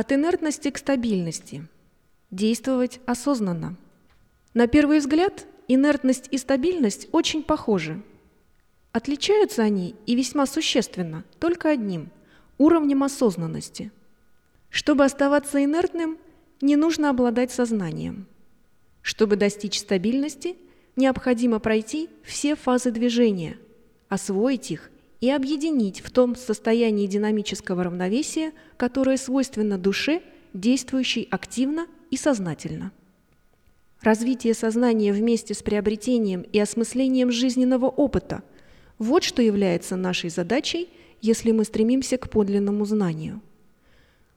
От инертности к стабильности. Действовать осознанно. На первый взгляд, инертность и стабильность очень похожи. Отличаются они и весьма существенно только одним – уровнем осознанности. Чтобы оставаться инертным, не нужно обладать сознанием. Чтобы достичь стабильности, необходимо пройти все фазы движения, освоить их и объединить в том состоянии динамического равновесия, которое свойственно душе, действующей активно и сознательно. Развитие сознания вместе с приобретением и осмыслением жизненного опыта – вот что является нашей задачей, если мы стремимся к подлинному знанию.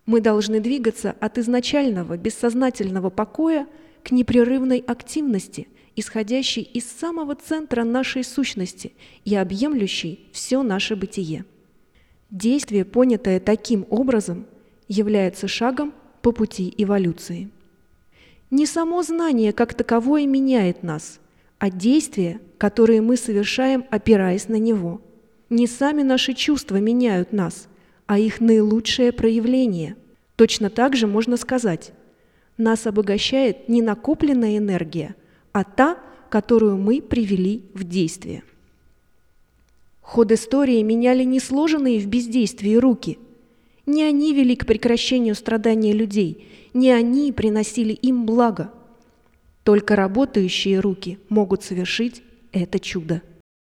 Мы должны двигаться от изначального бессознательного покоя к непрерывной активности, исходящей из самого центра нашей сущности и объемлющей все наше бытие. Действие, понятое таким образом, является шагом по пути эволюции. Не само знание как таковое меняет нас, а действия, которые мы совершаем, опираясь на него. Не сами наши чувства меняют нас, а их наилучшее проявление. Точно так же можно сказать, нас обогащает не накопленная энергия, а та, которую мы привели в действие. Ход истории меняли не сложенные в бездействии руки. Не они вели к прекращению страдания людей, не они приносили им благо. Только работающие руки могут совершить это чудо.